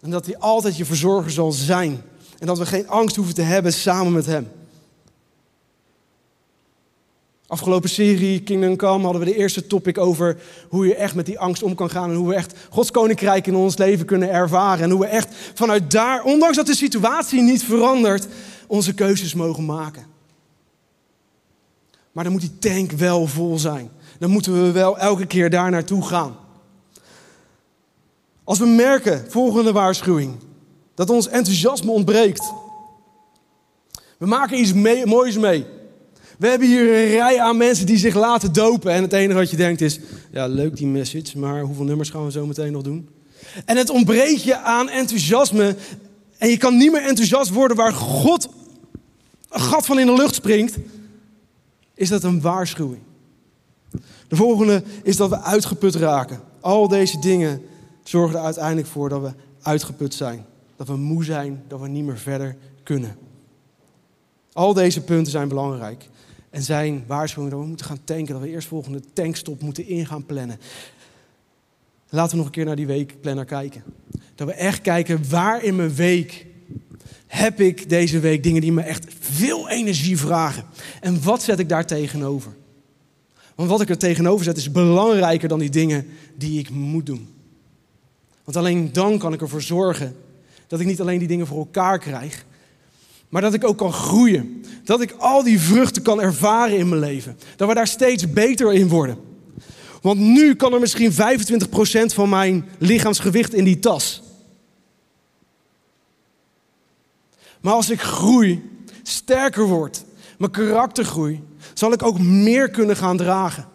En dat hij altijd je verzorger zal zijn. En dat we geen angst hoeven te hebben samen met hem. Afgelopen serie Kingdom Come hadden we de eerste topic over hoe je echt met die angst om kan gaan. En hoe we echt Gods koninkrijk in ons leven kunnen ervaren. En hoe we echt vanuit daar, ondanks dat de situatie niet verandert, onze keuzes mogen maken. Maar dan moet die tank wel vol zijn. Dan moeten we wel elke keer daar naartoe gaan. Als we merken, volgende waarschuwing, dat ons enthousiasme ontbreekt. We maken iets moois mee. We hebben hier een rij aan mensen die zich laten dopen. En het enige wat je denkt is, ja leuk die message, maar hoeveel nummers gaan we zo meteen nog doen? En het ontbreekt je aan enthousiasme. En je kan niet meer enthousiast worden waar God een gat van in de lucht springt. Is dat een waarschuwing? De volgende is dat we uitgeput raken. Al deze dingen zorgen er uiteindelijk voor dat we uitgeput zijn. Dat we moe zijn, dat we niet meer verder kunnen. Al deze punten zijn belangrijk. En zijn waarschuwing dat we moeten gaan tanken, dat we eerst volgende tankstop moeten in gaan plannen. Laten we nog een keer naar die weekplanner kijken. Dat we echt kijken waar in mijn week heb ik deze week dingen die me echt veel energie vragen. En wat zet ik daar tegenover? Want wat ik er tegenover zet is belangrijker dan die dingen die ik moet doen. Want alleen dan kan ik ervoor zorgen dat ik niet alleen die dingen voor elkaar krijg, maar dat ik ook kan groeien. Dat ik al die vruchten kan ervaren in mijn leven. Dat we daar steeds beter in worden. Want nu kan er misschien 25% van mijn lichaamsgewicht in die tas. Maar als ik groei, sterker word, mijn karakter groei, zal ik ook meer kunnen gaan dragen.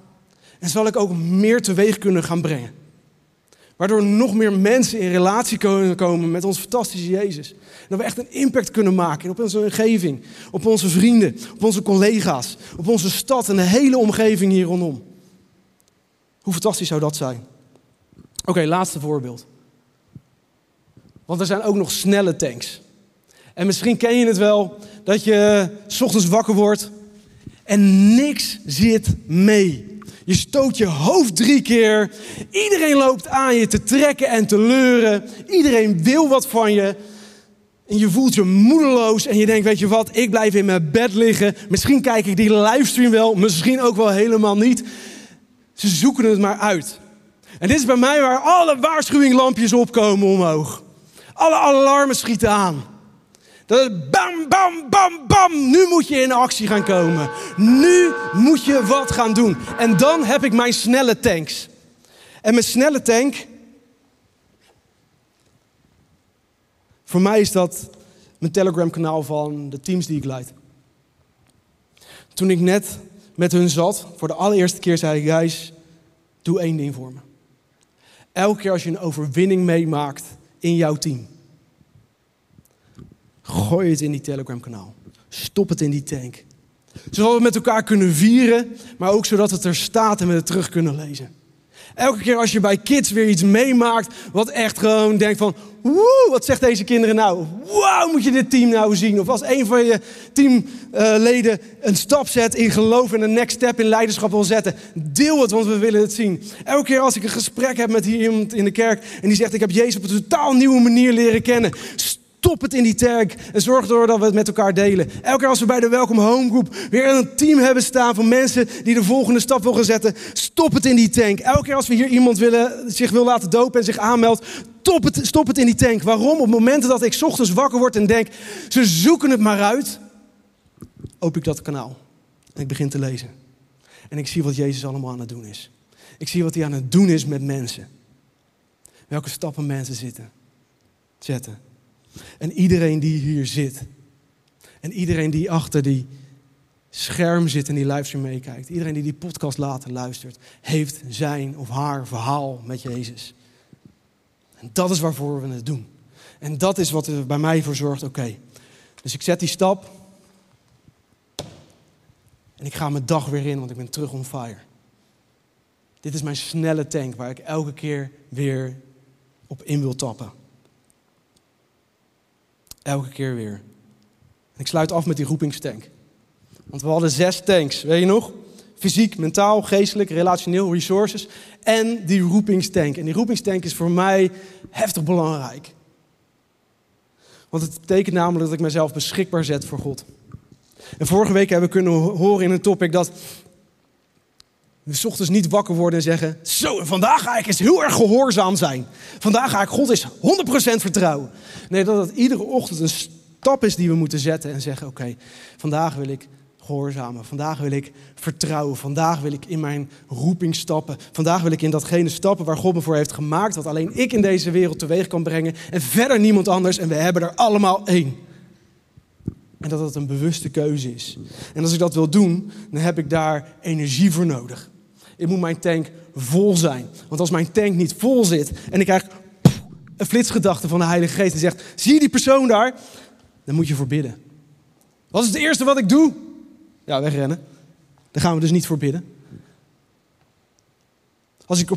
En zal ik ook meer teweeg kunnen gaan brengen. Waardoor nog meer mensen in relatie kunnen komen met ons fantastische Jezus. Dat we echt een impact kunnen maken op onze omgeving, op onze vrienden, op onze collega's, op onze stad en de hele omgeving hier rondom. Hoe fantastisch zou dat zijn? Oké, laatste voorbeeld. Want er zijn ook nog snelle tanks. En misschien ken je het wel dat je s ochtends wakker wordt en niks zit mee. Je stoot je hoofd drie keer. Iedereen loopt aan je te trekken en te leuren. Iedereen wil wat van je. En je voelt je moedeloos en je denkt, weet je wat, ik blijf in mijn bed liggen. Misschien kijk ik die livestream wel, misschien ook wel helemaal niet. Ze zoeken het maar uit. En dit is bij mij waar alle waarschuwinglampjes opkomen omhoog. Alle alarmen schieten aan. Dat bam, bam, bam, bam. Nu moet je in actie gaan komen. Nu moet je wat gaan doen. En dan heb ik mijn snelle tanks. En mijn snelle tank. Voor mij is dat mijn Telegram-kanaal van de teams die ik leid. Toen ik net met hun zat, voor de allereerste keer zei ik: Guys, doe één ding voor me. Elke keer als je een overwinning meemaakt in jouw team. Gooi het in die Telegram kanaal. Stop het in die tank. Zodat we met elkaar kunnen vieren, maar ook zodat het er staat en we het terug kunnen lezen. Elke keer als je bij kids weer iets meemaakt, wat echt gewoon denkt van, woe, wat zegt deze kinderen nou? Wauw, moet je dit team nou zien? Of als een van je teamleden een stap zet in geloof en een next step in leiderschap wil zetten, deel het, want we willen het zien. Elke keer als ik een gesprek heb met iemand in de kerk en die zegt, ik heb Jezus op een totaal nieuwe manier leren kennen, Stop het in die tank en zorg ervoor dat we het met elkaar delen. Elke keer als we bij de Welcome Home Group weer een team hebben staan van mensen die de volgende stap willen zetten, stop het in die tank. Elke keer als we hier iemand willen, zich wil laten dopen en zich aanmeldt, stop het, stop het in die tank. Waarom? Op momenten dat ik ochtends wakker word en denk, ze zoeken het maar uit, open ik dat kanaal en ik begin te lezen. En ik zie wat Jezus allemaal aan het doen is. Ik zie wat hij aan het doen is met mensen. Welke stappen mensen zitten, zetten. En iedereen die hier zit. En iedereen die achter die scherm zit en die livestream meekijkt. Iedereen die die podcast later luistert. Heeft zijn of haar verhaal met Jezus. En dat is waarvoor we het doen. En dat is wat er bij mij voor zorgt. Oké, dus ik zet die stap. En ik ga mijn dag weer in, want ik ben terug on fire. Dit is mijn snelle tank waar ik elke keer weer op in wil tappen. Elke keer weer. Ik sluit af met die roepingstank. Want we hadden zes tanks, weet je nog? Fysiek, mentaal, geestelijk, relationeel, resources. En die roepingstank. En die roepingstank is voor mij heftig belangrijk. Want het betekent namelijk dat ik mezelf beschikbaar zet voor God. En vorige week hebben we kunnen horen in een topic dat s ochtends niet wakker worden en zeggen: Zo, vandaag ga ik eens heel erg gehoorzaam zijn. Vandaag ga ik God eens 100% vertrouwen. Nee, dat het iedere ochtend een stap is die we moeten zetten en zeggen: Oké, vandaag wil ik gehoorzamen. Vandaag wil ik vertrouwen. Vandaag wil ik in mijn roeping stappen. Vandaag wil ik in datgene stappen waar God me voor heeft gemaakt. Wat alleen ik in deze wereld teweeg kan brengen. En verder niemand anders. En we hebben er allemaal één. En dat het een bewuste keuze is. En als ik dat wil doen, dan heb ik daar energie voor nodig. Ik moet mijn tank vol zijn. Want als mijn tank niet vol zit en ik krijg een flitsgedachte van de Heilige Geest die zegt: Zie je die persoon daar? Dan moet je voor bidden. Wat is het eerste wat ik doe? Ja, wegrennen. Daar gaan we dus niet voor bidden. Als ik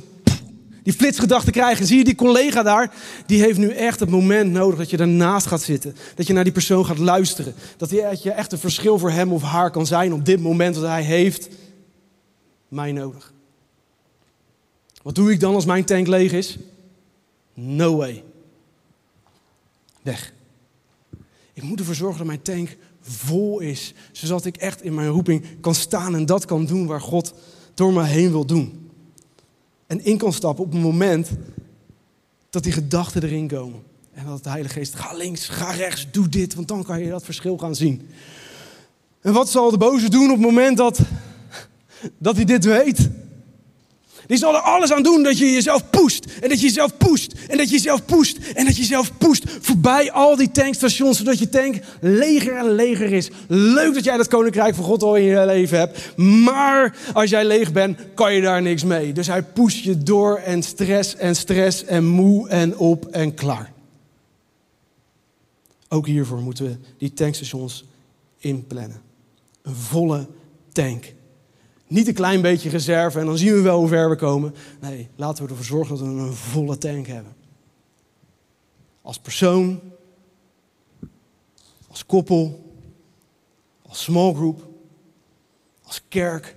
die flitsgedachte krijg en zie je die collega daar, die heeft nu echt het moment nodig dat je ernaast gaat zitten. Dat je naar die persoon gaat luisteren. Dat je echt een verschil voor hem of haar kan zijn op dit moment dat hij heeft mij nodig. Wat doe ik dan als mijn tank leeg is? No way. Weg. Ik moet ervoor zorgen dat mijn tank vol is, zodat ik echt in mijn roeping kan staan en dat kan doen waar God door me heen wil doen. En in kan stappen op het moment dat die gedachten erin komen. En dat de Heilige Geest, ga links, ga rechts, doe dit, want dan kan je dat verschil gaan zien. En wat zal de boze doen op het moment dat, dat hij dit weet? Die zal er alles aan doen dat je jezelf pusht. En dat je jezelf pusht. En dat je jezelf pusht. En dat je jezelf pusht. Voorbij al die tankstations. Zodat je tank leger en leger is. Leuk dat jij dat koninkrijk van God al in je leven hebt. Maar als jij leeg bent, kan je daar niks mee. Dus hij pusht je door en stress en stress en moe en op en klaar. Ook hiervoor moeten we die tankstations inplannen. Een volle tank. Niet een klein beetje reserve en dan zien we wel hoe ver we komen. Nee, laten we ervoor zorgen dat we een volle tank hebben. Als persoon, als koppel, als small group, als kerk.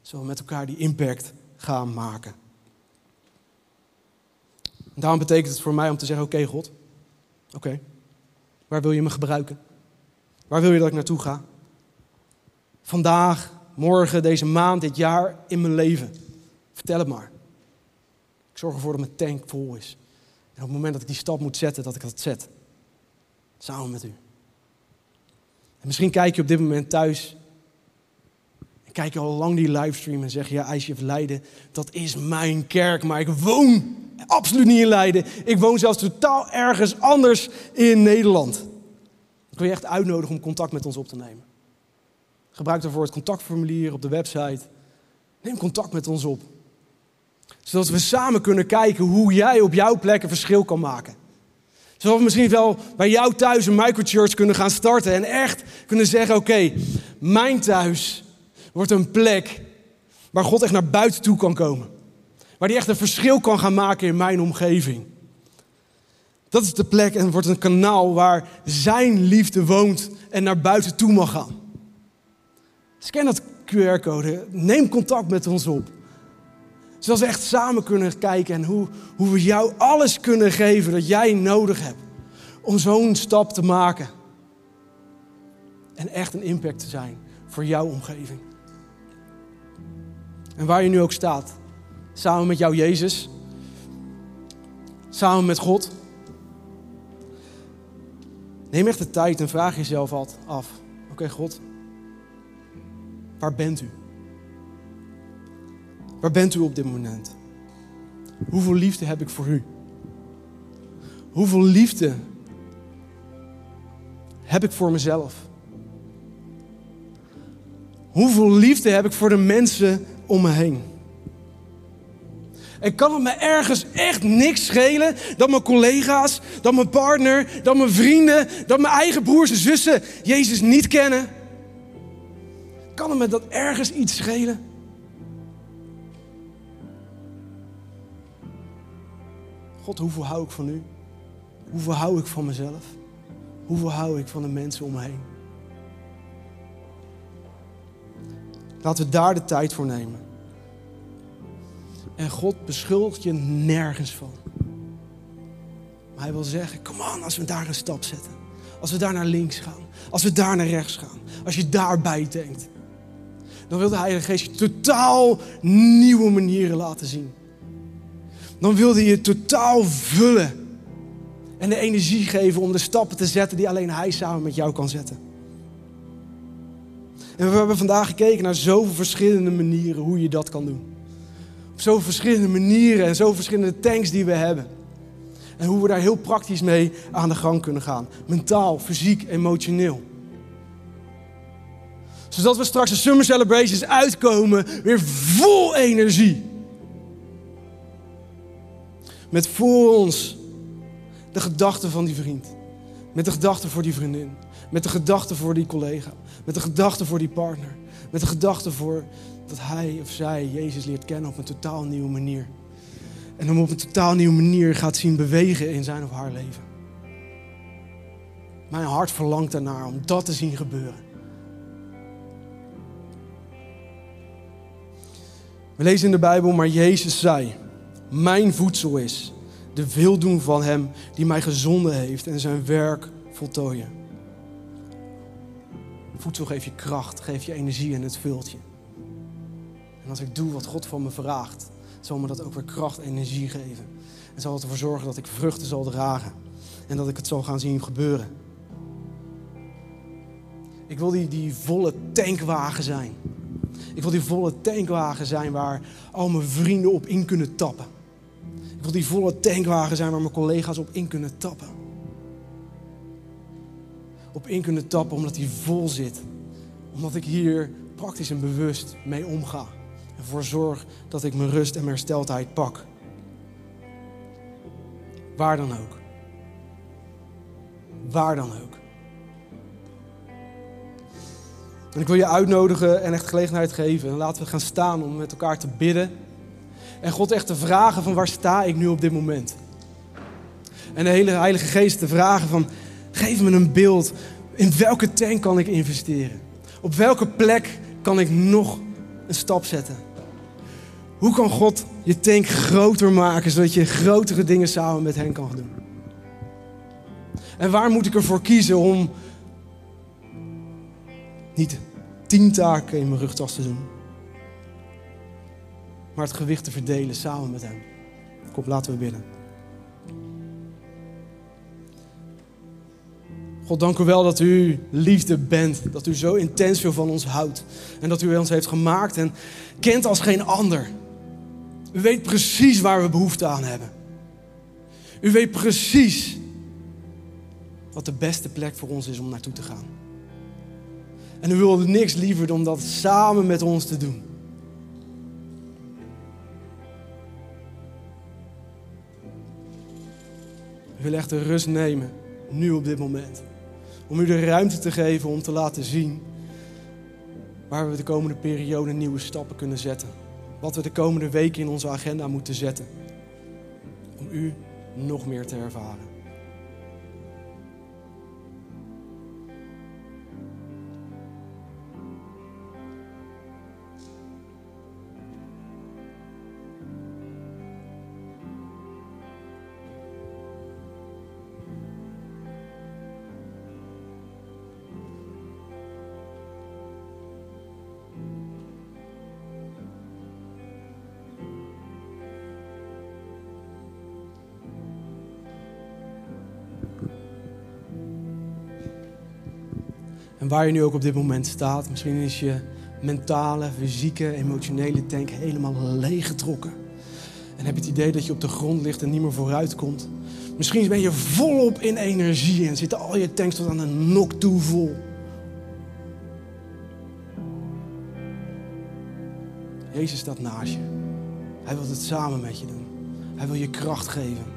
Zullen we met elkaar die impact gaan maken. En daarom betekent het voor mij om te zeggen: Oké, God, oké, waar wil je me gebruiken? Waar wil je dat ik naartoe ga? Vandaag morgen, deze maand, dit jaar in mijn leven? Vertel het maar. Ik zorg ervoor dat mijn tank vol is. En op het moment dat ik die stap moet zetten, dat ik dat zet. Samen met u. En misschien kijk je op dit moment thuis. En kijk je al lang die livestream en zeg je, ja, ICF Leiden, dat is mijn kerk. Maar ik woon absoluut niet in Leiden. Ik woon zelfs totaal ergens anders in Nederland. Ik wil je echt uitnodigen om contact met ons op te nemen. Gebruik daarvoor het contactformulier op de website. Neem contact met ons op. Zodat we samen kunnen kijken hoe jij op jouw plek een verschil kan maken. Zodat we misschien wel bij jou thuis een microchurch kunnen gaan starten. En echt kunnen zeggen, oké, mijn thuis wordt een plek waar God echt naar buiten toe kan komen. Waar hij echt een verschil kan gaan maken in mijn omgeving. Dat is de plek en wordt een kanaal waar zijn liefde woont en naar buiten toe mag gaan. Scan dat QR-code, neem contact met ons op. Zodat we echt samen kunnen kijken en hoe, hoe we jou alles kunnen geven dat jij nodig hebt om zo'n stap te maken. En echt een impact te zijn voor jouw omgeving. En waar je nu ook staat, samen met jou Jezus, samen met God. Neem echt de tijd en vraag jezelf af. Oké God, waar bent u? Waar bent u op dit moment? Hoeveel liefde heb ik voor u? Hoeveel liefde heb ik voor mezelf? Hoeveel liefde heb ik voor de mensen om me heen? En kan het me ergens echt niks schelen dat mijn collega's, dat mijn partner, dat mijn vrienden, dat mijn eigen broers en zussen Jezus niet kennen? Kan het me dat ergens iets schelen? God, hoeveel hou ik van u? Hoeveel hou ik van mezelf? Hoeveel hou ik van de mensen om me heen? Laten we daar de tijd voor nemen. En God beschuldigt je nergens van. Maar hij wil zeggen, kom on, als we daar een stap zetten. Als we daar naar links gaan. Als we daar naar rechts gaan. Als je daarbij denkt. Dan wil de Heilige Geest je totaal nieuwe manieren laten zien. Dan wil hij je totaal vullen. En de energie geven om de stappen te zetten die alleen hij samen met jou kan zetten. En we hebben vandaag gekeken naar zoveel verschillende manieren hoe je dat kan doen. Op zoveel verschillende manieren en zoveel verschillende tanks die we hebben. En hoe we daar heel praktisch mee aan de gang kunnen gaan. Mentaal, fysiek, emotioneel. Zodat we straks de Summer Celebrations uitkomen weer vol energie. Met voor ons de gedachten van die vriend. Met de gedachten voor die vriendin. Met de gedachten voor die collega. Met de gedachten voor die partner. Met de gedachten voor dat hij of zij Jezus leert kennen op een totaal nieuwe manier. En hem op een totaal nieuwe manier gaat zien bewegen in zijn of haar leven. Mijn hart verlangt ernaar om dat te zien gebeuren. Lezen in de Bijbel, maar Jezus zei: Mijn voedsel is de wil doen van Hem die mij gezonden heeft en zijn werk voltooien. Voedsel geeft je kracht, geeft je energie en het vult je. En als ik doe wat God van me vraagt, zal me dat ook weer kracht en energie geven. En zal het ervoor zorgen dat ik vruchten zal dragen. En dat ik het zal gaan zien gebeuren. Ik wil die, die volle tankwagen zijn. Ik wil die volle tankwagen zijn waar al mijn vrienden op in kunnen tappen. Ik wil die volle tankwagen zijn waar mijn collega's op in kunnen tappen. Op in kunnen tappen omdat die vol zit. Omdat ik hier praktisch en bewust mee omga. En ervoor zorg dat ik mijn rust en mijn hersteltijd pak. Waar dan ook. Waar dan ook. En ik wil je uitnodigen en echt gelegenheid geven. En laten we gaan staan om met elkaar te bidden. En God echt te vragen van waar sta ik nu op dit moment. En de hele Heilige Geest te vragen van geef me een beeld. In welke tank kan ik investeren? Op welke plek kan ik nog een stap zetten? Hoe kan God je tank groter maken zodat je grotere dingen samen met hen kan doen? En waar moet ik ervoor kiezen om niet tien taken in mijn rugtas te doen, maar het gewicht te verdelen samen met hem? Kom, laten we bidden. God, dank u wel dat u liefde bent. Dat u zo intens veel van ons houdt. En dat u ons heeft gemaakt en kent als geen ander. U weet precies waar we behoefte aan hebben. U weet precies wat de beste plek voor ons is om naartoe te gaan. En u wilde niks liever dan dat samen met ons te doen. We willen echt de rust nemen, nu op dit moment. Om u de ruimte te geven om te laten zien waar we de komende periode nieuwe stappen kunnen zetten. Wat we de komende weken in onze agenda moeten zetten. Om u nog meer te ervaren. Waar je nu ook op dit moment staat, misschien is je mentale, fysieke, emotionele tank helemaal leeggetrokken. En heb je het idee dat je op de grond ligt en niet meer vooruit komt. Misschien ben je volop in energie en zitten al je tanks tot aan de nok toe vol. Jezus staat naast je. Hij wil het samen met je doen. Hij wil je kracht geven.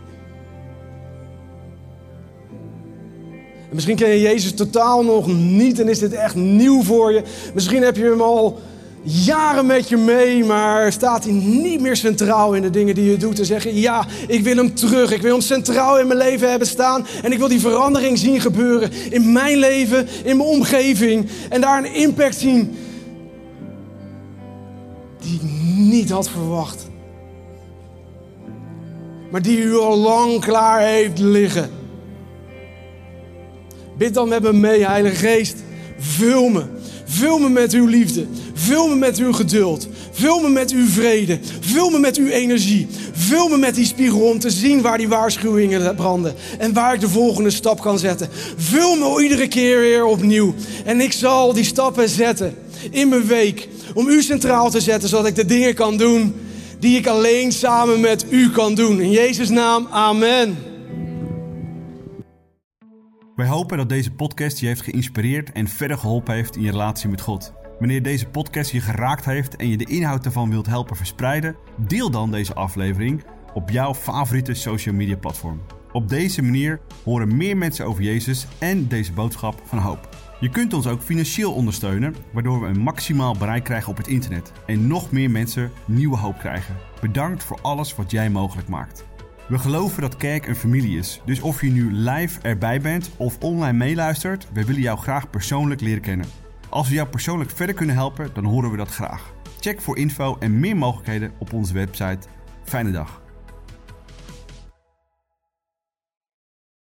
Misschien ken je Jezus totaal nog niet en is dit echt nieuw voor je. Misschien heb je hem al jaren met je mee, maar staat hij niet meer centraal in de dingen die je doet. En zeggen, ja, ik wil hem terug. Ik wil hem centraal in mijn leven hebben staan. En ik wil die verandering zien gebeuren in mijn leven, in mijn omgeving. En daar een impact zien die ik niet had verwacht. Maar die u al lang klaar heeft liggen. Bid dan met me mee, Heilige Geest. Vul me. Vul me met uw liefde. Vul me met uw geduld. Vul me met uw vrede. Vul me met uw energie. Vul me met die spiegel om te zien waar die waarschuwingen branden. En waar ik de volgende stap kan zetten. Vul me iedere keer weer opnieuw. En ik zal die stappen zetten in mijn week. Om u centraal te zetten, zodat ik de dingen kan doen die ik alleen samen met u kan doen. In Jezus' naam, amen. Wij hopen dat deze podcast je heeft geïnspireerd en verder geholpen heeft in je relatie met God. Wanneer deze podcast je geraakt heeft en je de inhoud ervan wilt helpen verspreiden, deel dan deze aflevering op jouw favoriete social media platform. Op deze manier horen meer mensen over Jezus en deze boodschap van hoop. Je kunt ons ook financieel ondersteunen, waardoor we een maximaal bereik krijgen op het internet en nog meer mensen nieuwe hoop krijgen. Bedankt voor alles wat jij mogelijk maakt. We geloven dat kerk een familie is, dus of je nu live erbij bent of online meeluistert, we willen jou graag persoonlijk leren kennen. Als we jou persoonlijk verder kunnen helpen, dan horen we dat graag. Check voor info en meer mogelijkheden op onze website. Fijne dag.